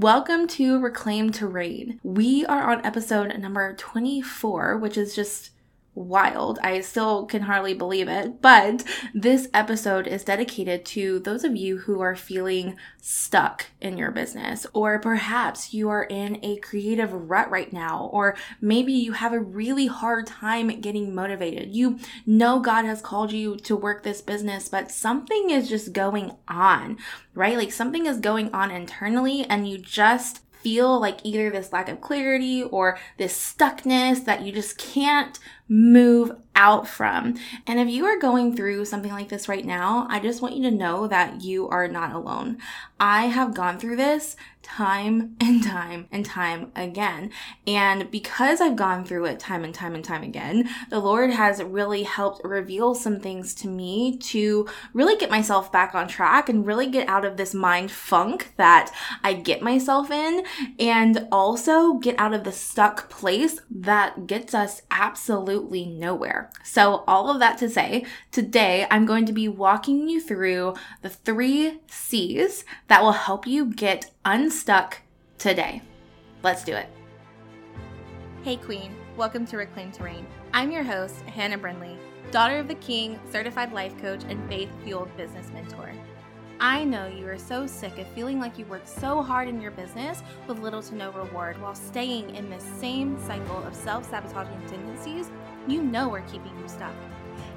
Welcome to Reclaim to Reign. We are on episode number 24, which is just wild. I still can hardly believe it. But this episode is dedicated to those of you who are feeling stuck in your business, or perhaps you are in a creative rut right now, or maybe you have a really hard time getting motivated. You know God has called you to work this business, but something is just going on, right? Like something is going on internally and you just feel like either this lack of clarity or this stuckness that you just can't move out from. And if you are going through something like this right now, I just want you to know that you are not alone. I have gone through this time and time and time again. And because I've gone through it time and time and time again, the Lord has really helped reveal some things to me to really get myself back on track and really get out of this mind funk that I get myself in and also get out of the stuck place that gets us absolutely nowhere. So, all of that to say, today I'm going to be walking you through the three C's that will help you get unstuck today. Let's do it. Hey, Queen. Welcome to Reclaim to Reign. I'm your host, Hannah Brindley, daughter of the King, certified life coach, and faith fueled business mentor. I know you are so sick of feeling like you worked so hard in your business with little to no reward while staying in this same cycle of self sabotaging tendencies you know are keeping you stuck.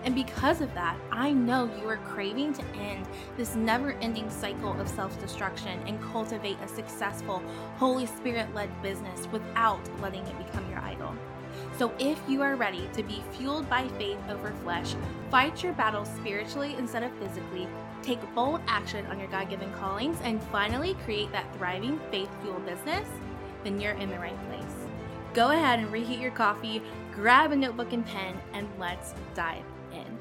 And because of that, I know you are craving to end this never ending cycle of self destruction and cultivate a successful, Holy Spirit led business without letting it become your idol. So, if you are ready to be fueled by faith over flesh, fight your battles spiritually instead of physically, take bold action on your God given callings, and finally create that thriving faith fueled business, then you're in the right place. Go ahead and reheat your coffee, grab a notebook and pen, and let's dive in.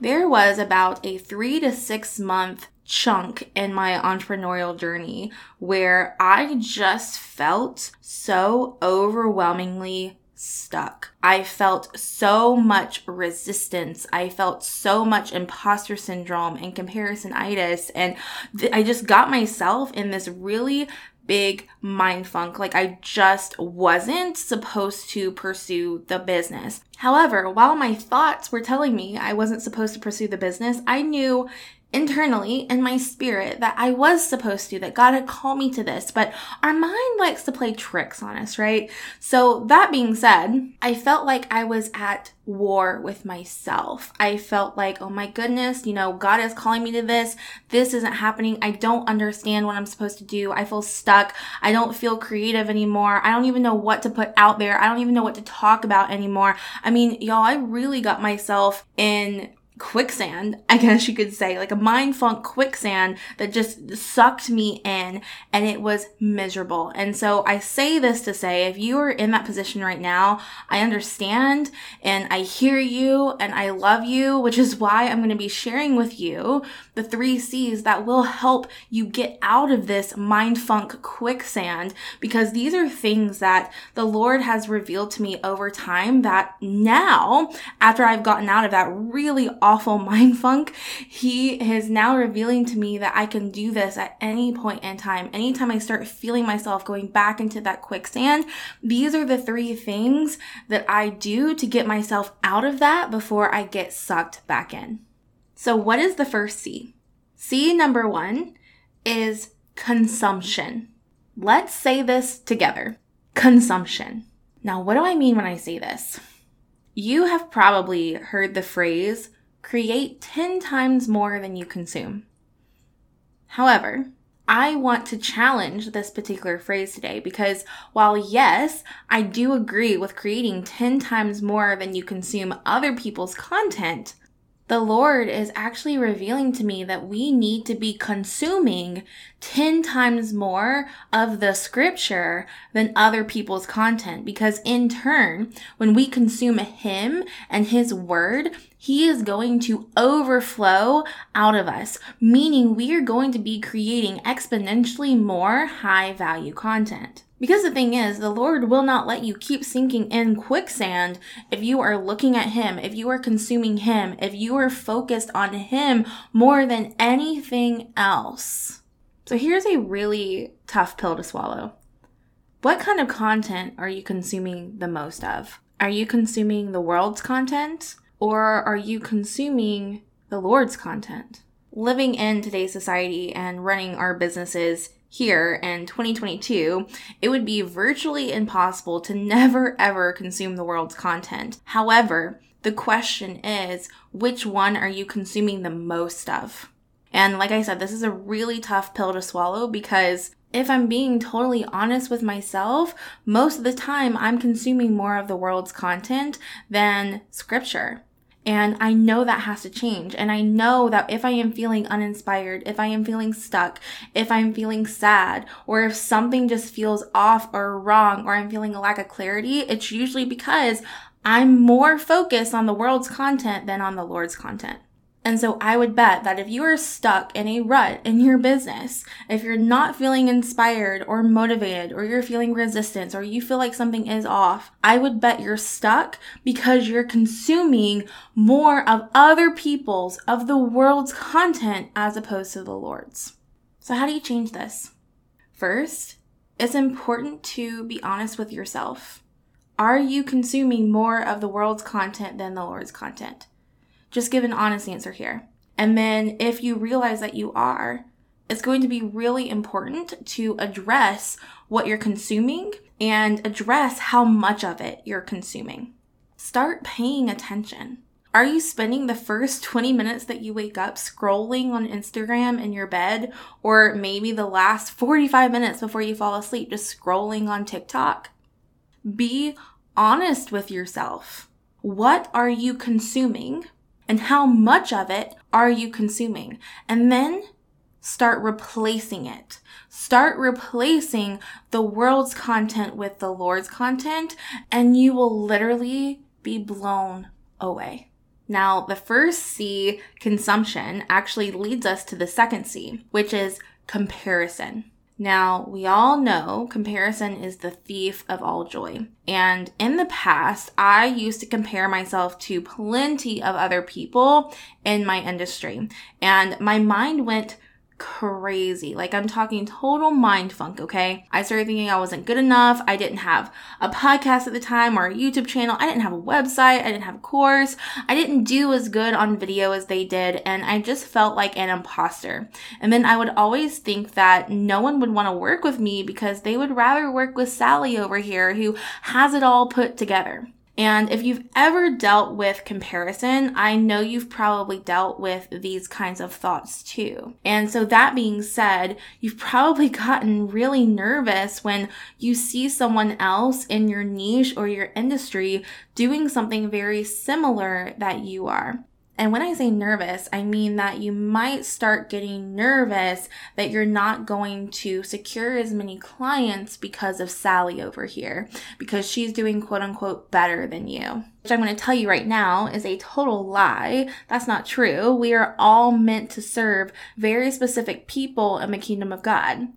There was about a three to six month chunk in my entrepreneurial journey where I just felt so overwhelmingly stuck. I felt so much resistance. I felt so much imposter syndrome and comparisonitis. And th- I just got myself in this really big mind funk. Like I just wasn't supposed to pursue the business. However, while my thoughts were telling me I wasn't supposed to pursue the business, I knew internally in my spirit that I was supposed to, that God had called me to this, but our mind likes to play tricks on us, right? So that being said, I felt like I was at war with myself. I felt like, oh my goodness, you know, God is calling me to this. This isn't happening. I don't understand what I'm supposed to do. I feel stuck. I don't feel creative anymore. I don't even know what to put out there. I don't even know what to talk about anymore. I mean, y'all, I really got myself in quicksand, I guess you could say, like a mind funk quicksand that just sucked me in and it was miserable. And so I say this to say, if you are in that position right now, I understand and I hear you and I love you, which is why I'm going to be sharing with you the three C's that will help you get out of this mind funk quicksand because these are things that the Lord has revealed to me over time that now, after I've gotten out of that really awful mind funk, he is now revealing to me that I can do this at any point in time. Anytime I start feeling myself going back into that quicksand, these are the three things that I do to get myself out of that before I get sucked back in. So, what is the first C? C number one is consumption. Let's say this together consumption. Now, what do I mean when I say this? You have probably heard the phrase create 10 times more than you consume. However, I want to challenge this particular phrase today because while yes, I do agree with creating 10 times more than you consume other people's content, the Lord is actually revealing to me that we need to be consuming 10 times more of the scripture than other people's content. Because in turn, when we consume Him and His word, He is going to overflow out of us, meaning we are going to be creating exponentially more high value content. Because the thing is, the Lord will not let you keep sinking in quicksand if you are looking at Him, if you are consuming Him, if you are focused on Him more than anything else. So here's a really tough pill to swallow. What kind of content are you consuming the most of? Are you consuming the world's content or are you consuming the Lord's content? Living in today's society and running our businesses here in 2022, it would be virtually impossible to never ever consume the world's content. However, the question is, which one are you consuming the most of? And like I said, this is a really tough pill to swallow because if I'm being totally honest with myself, most of the time I'm consuming more of the world's content than scripture. And I know that has to change. And I know that if I am feeling uninspired, if I am feeling stuck, if I'm feeling sad, or if something just feels off or wrong, or I'm feeling a lack of clarity, it's usually because I'm more focused on the world's content than on the Lord's content. And so I would bet that if you are stuck in a rut in your business, if you're not feeling inspired or motivated, or you're feeling resistance, or you feel like something is off, I would bet you're stuck because you're consuming more of other people's, of the world's content as opposed to the Lord's. So how do you change this? First, it's important to be honest with yourself. Are you consuming more of the world's content than the Lord's content? Just give an honest answer here. And then if you realize that you are, it's going to be really important to address what you're consuming and address how much of it you're consuming. Start paying attention. Are you spending the first 20 minutes that you wake up scrolling on Instagram in your bed, or maybe the last 45 minutes before you fall asleep just scrolling on TikTok? Be honest with yourself. What are you consuming? And how much of it are you consuming? And then start replacing it. Start replacing the world's content with the Lord's content, and you will literally be blown away. Now, the first C, consumption, actually leads us to the second C, which is comparison. Now, we all know comparison is the thief of all joy. And in the past, I used to compare myself to plenty of other people in my industry. And my mind went crazy. Like I'm talking total mind funk, okay? I started thinking I wasn't good enough. I didn't have a podcast at the time or a YouTube channel. I didn't have a website. I didn't have a course. I didn't do as good on video as they did. And I just felt like an imposter. And then I would always think that no one would want to work with me because they would rather work with Sally over here who has it all put together. And if you've ever dealt with comparison, I know you've probably dealt with these kinds of thoughts too. And so that being said, you've probably gotten really nervous when you see someone else in your niche or your industry doing something very similar that you are. And when I say nervous, I mean that you might start getting nervous that you're not going to secure as many clients because of Sally over here, because she's doing quote unquote better than you. Which I'm going to tell you right now is a total lie. That's not true. We are all meant to serve very specific people in the kingdom of God.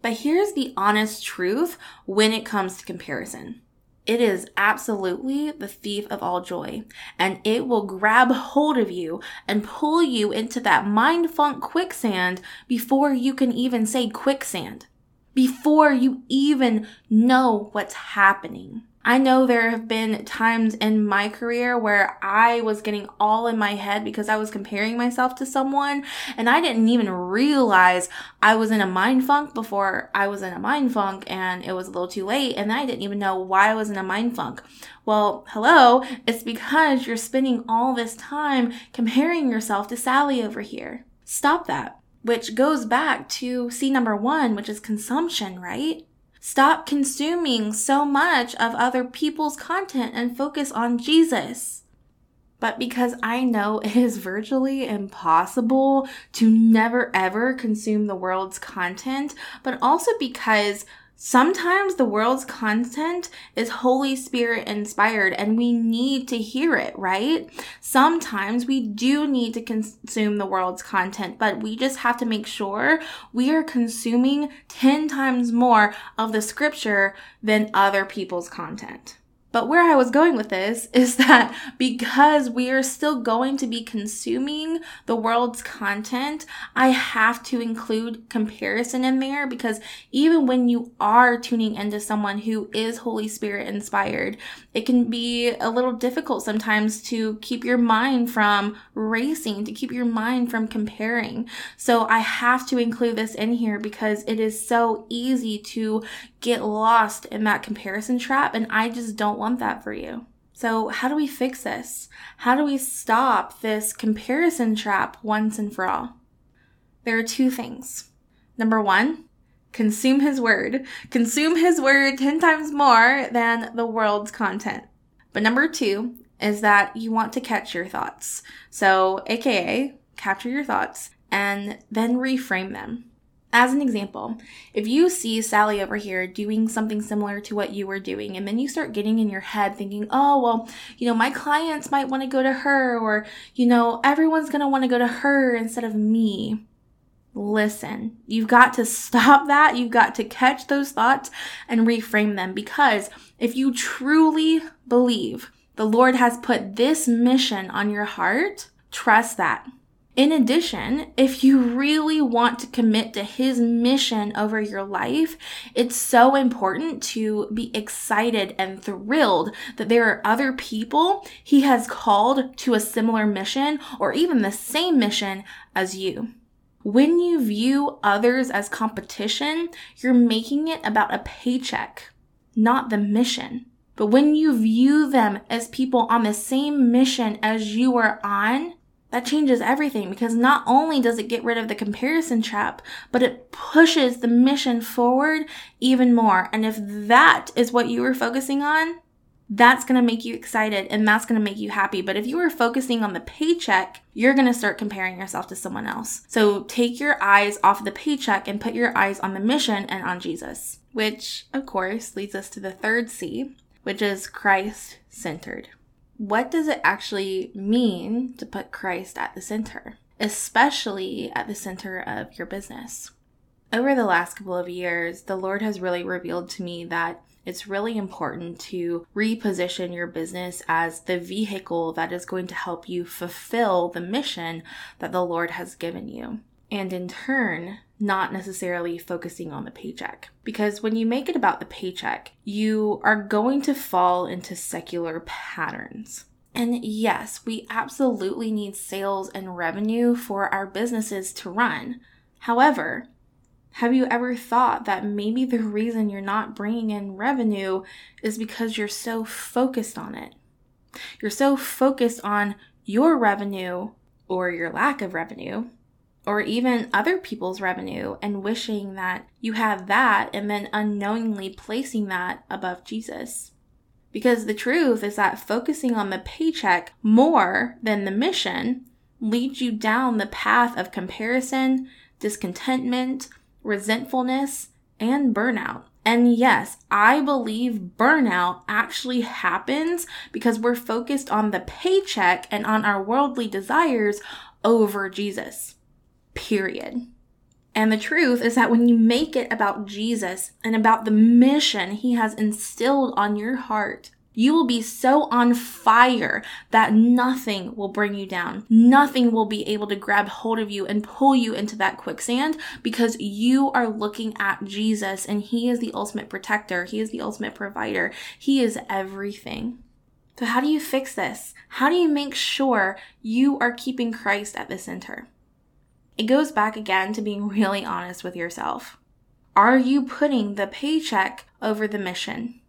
But here's the honest truth when it comes to comparison. It is absolutely the thief of all joy, and it will grab hold of you and pull you into that mind funk quicksand before you can even say quicksand, before you even know what's happening. I know there have been times in my career where I was getting all in my head because I was comparing myself to someone and I didn't even realize I was in a mind funk before I was in a mind funk and it was a little too late and I didn't even know why I was in a mind funk. Well, hello, it's because you're spending all this time comparing yourself to Sally over here. Stop that. Which goes back to C number one, which is consumption, right? Stop consuming so much of other people's content and focus on Jesus. But because I know it is virtually impossible to never ever consume the world's content, but also because Sometimes the world's content is Holy Spirit inspired and we need to hear it, right? Sometimes we do need to consume the world's content, but we just have to make sure we are consuming 10 times more of the scripture than other people's content. But where I was going with this is that because we are still going to be consuming the world's content, I have to include comparison in there because even when you are tuning into someone who is Holy Spirit inspired, it can be a little difficult sometimes to keep your mind from racing, to keep your mind from comparing. So I have to include this in here because it is so easy to get lost in that comparison trap. And I just don't want that for you. So, how do we fix this? How do we stop this comparison trap once and for all? There are two things. Number one, consume his word. Consume his word 10 times more than the world's content. But number two is that you want to catch your thoughts. So, AKA, capture your thoughts and then reframe them. As an example, if you see Sally over here doing something similar to what you were doing, and then you start getting in your head thinking, oh, well, you know, my clients might want to go to her, or, you know, everyone's going to want to go to her instead of me. Listen, you've got to stop that. You've got to catch those thoughts and reframe them because if you truly believe the Lord has put this mission on your heart, trust that. In addition, if you really want to commit to his mission over your life, it's so important to be excited and thrilled that there are other people he has called to a similar mission or even the same mission as you. When you view others as competition, you're making it about a paycheck, not the mission. But when you view them as people on the same mission as you are on, that changes everything because not only does it get rid of the comparison trap, but it pushes the mission forward even more. And if that is what you were focusing on, that's going to make you excited and that's going to make you happy. But if you are focusing on the paycheck, you're going to start comparing yourself to someone else. So take your eyes off the paycheck and put your eyes on the mission and on Jesus, which of course leads us to the third C, which is Christ centered what does it actually mean to put Christ at the center, especially at the center of your business? Over the last couple of years, the Lord has really revealed to me that it's really important to reposition your business as the vehicle that is going to help you fulfill the mission that the Lord has given you. And in turn, not necessarily focusing on the paycheck. Because when you make it about the paycheck, you are going to fall into secular patterns. And yes, we absolutely need sales and revenue for our businesses to run. However, have you ever thought that maybe the reason you're not bringing in revenue is because you're so focused on it? You're so focused on your revenue or your lack of revenue or even other people's revenue and wishing that you have that and then unknowingly placing that above Jesus. Because the truth is that focusing on the paycheck more than the mission leads you down the path of comparison, discontentment, resentfulness, and burnout. And yes, I believe burnout actually happens because we're focused on the paycheck and on our worldly desires over Jesus period. And the truth is that when you make it about Jesus and about the mission he has instilled on your heart, you will be so on fire that nothing will bring you down. Nothing will be able to grab hold of you and pull you into that quicksand because you are looking at Jesus and He is the ultimate protector. He is the ultimate provider. He is everything. So, how do you fix this? How do you make sure you are keeping Christ at the center? It goes back again to being really honest with yourself. Are you putting the paycheck over the mission?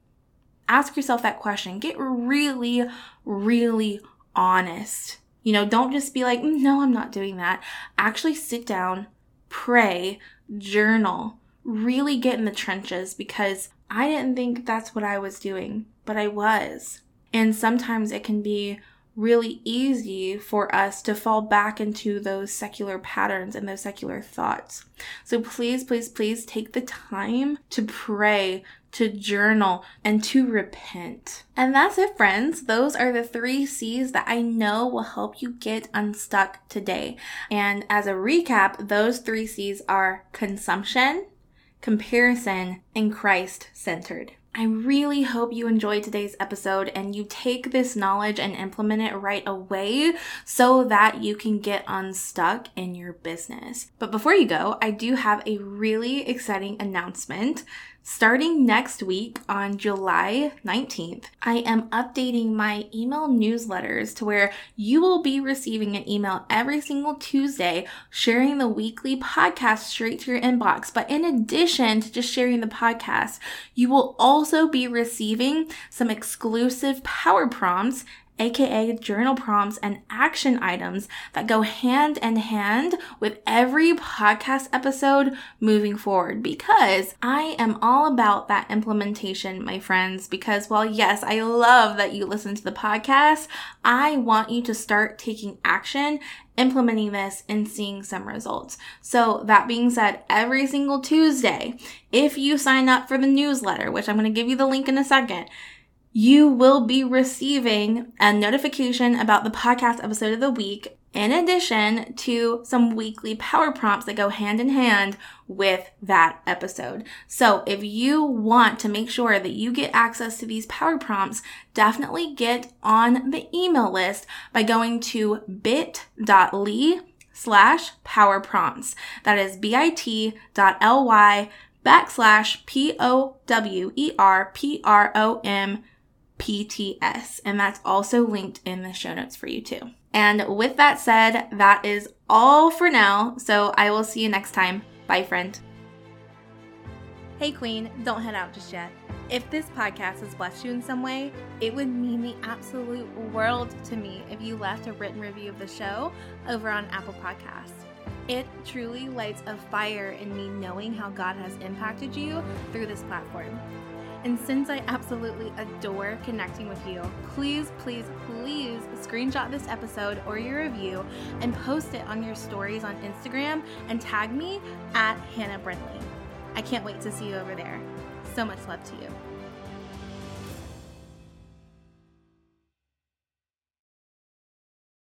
Ask yourself that question. Get really, really honest. You know, don't just be like, mm, no, I'm not doing that. Actually sit down, pray, journal, really get in the trenches because I didn't think that's what I was doing, but I was. And sometimes it can be really easy for us to fall back into those secular patterns and those secular thoughts. So please, please, please take the time to pray, to journal, and to repent. And that's it, friends. Those are the three C's that I know will help you get unstuck today. And as a recap, those three C's are consumption, comparison, and Christ centered. I really hope you enjoyed today's episode and you take this knowledge and implement it right away so that you can get unstuck in your business. But before you go, I do have a really exciting announcement. Starting next week on July 19th, I am updating my email newsletters to where you will be receiving an email every single Tuesday sharing the weekly podcast straight to your inbox. But in addition to just sharing the podcast, you will also be receiving some exclusive power prompts aka journal prompts and action items that go hand in hand with every podcast episode moving forward because I am all about that implementation, my friends. Because while yes, I love that you listen to the podcast, I want you to start taking action implementing this and seeing some results. So, that being said, every single Tuesday, if you sign up for the newsletter, which I'm going to give you the link in a second, you will be receiving a notification about the podcast episode of the week, in addition to some weekly power prompts that go hand in hand with that episode. So if you want to make sure that you get access to these power prompts, definitely get on the email list by going to bit.ly slash power prompts. That is bit.ly backslash P O W E R P R O M PTS. And that's also linked in the show notes for you too. And with that said, that is all for now. So I will see you next time. Bye, friend. Hey, Queen, don't head out just yet. If this podcast has blessed you in some way, it would mean the absolute world to me if you left a written review of the show over on Apple Podcasts. It truly lights a fire in me knowing how God has impacted you through this platform. And since I absolutely adore connecting with you, please, please, please screenshot this episode or your review and post it on your stories on Instagram and tag me at Hannah Brindley. I can't wait to see you over there. So much love to you.